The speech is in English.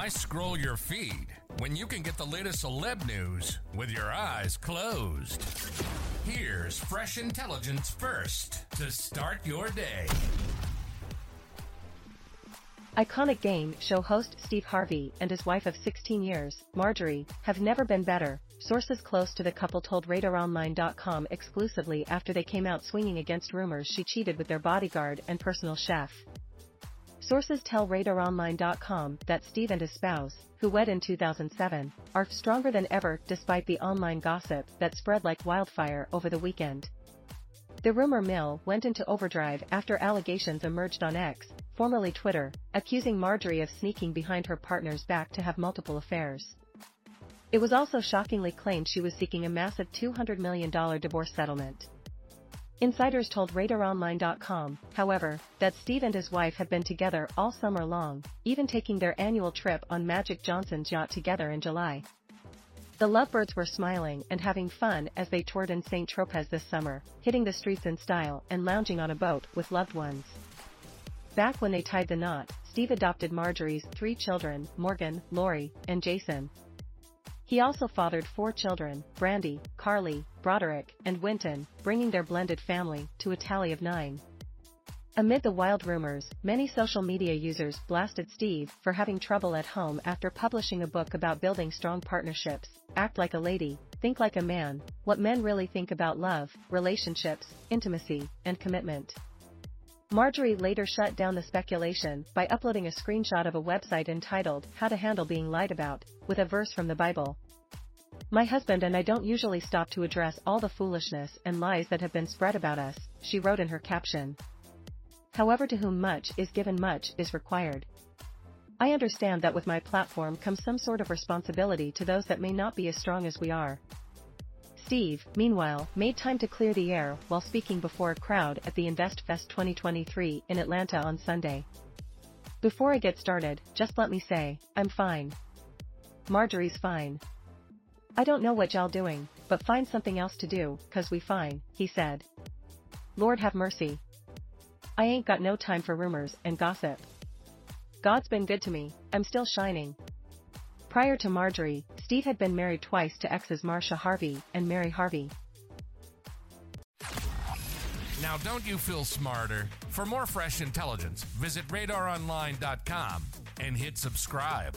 Why scroll your feed when you can get the latest celeb news with your eyes closed? Here's fresh intelligence first to start your day. Iconic game show host Steve Harvey and his wife of 16 years, Marjorie, have never been better, sources close to the couple told RadarOnline.com exclusively after they came out swinging against rumors she cheated with their bodyguard and personal chef. Sources tell RadarOnline.com that Steve and his spouse, who wed in 2007, are stronger than ever despite the online gossip that spread like wildfire over the weekend. The rumor mill went into overdrive after allegations emerged on X, formerly Twitter, accusing Marjorie of sneaking behind her partner's back to have multiple affairs. It was also shockingly claimed she was seeking a massive $200 million divorce settlement. Insiders told RadarOnline.com, however, that Steve and his wife have been together all summer long, even taking their annual trip on Magic Johnson's yacht together in July. The lovebirds were smiling and having fun as they toured in St. Tropez this summer, hitting the streets in style and lounging on a boat with loved ones. Back when they tied the knot, Steve adopted Marjorie's three children, Morgan, Lori, and Jason. He also fathered four children, Brandi, Karli, Broderick, and Wynton, bringing their blended family to a tally of nine. Amid the wild rumors, many social media users blasted Steve for having trouble at home after publishing a book about building strong partnerships, Act Like a Lady, Think Like a Man, What Men Really Think About Love, Relationships, Intimacy, and Commitment. Marjorie later shut down the speculation by uploading a screenshot of a website entitled How to Handle Being Lied About, with a verse from the Bible. My husband and I don't usually stop to address all the foolishness and lies that have been spread about us, she wrote in her caption. However to whom much is given much is required. I understand that with my platform comes some sort of responsibility to those that may not be as strong as we are. Steve, meanwhile, made time to clear the air while speaking before a crowd at the InvestFest 2023 in Atlanta on Sunday. Before I get started, just let me say, I'm fine. Marjorie's fine. I don't know what y'all doing, but find something else to do, cause we fine, he said. Lord have mercy. I ain't got no time for rumors and gossip. God's been good to me, I'm still shining, Prior to Marjorie, Steve had been married twice to exes Marcia Harvey and Mary Harvey. Now, don't you feel smarter? For more fresh intelligence, visit radaronline.com and hit subscribe.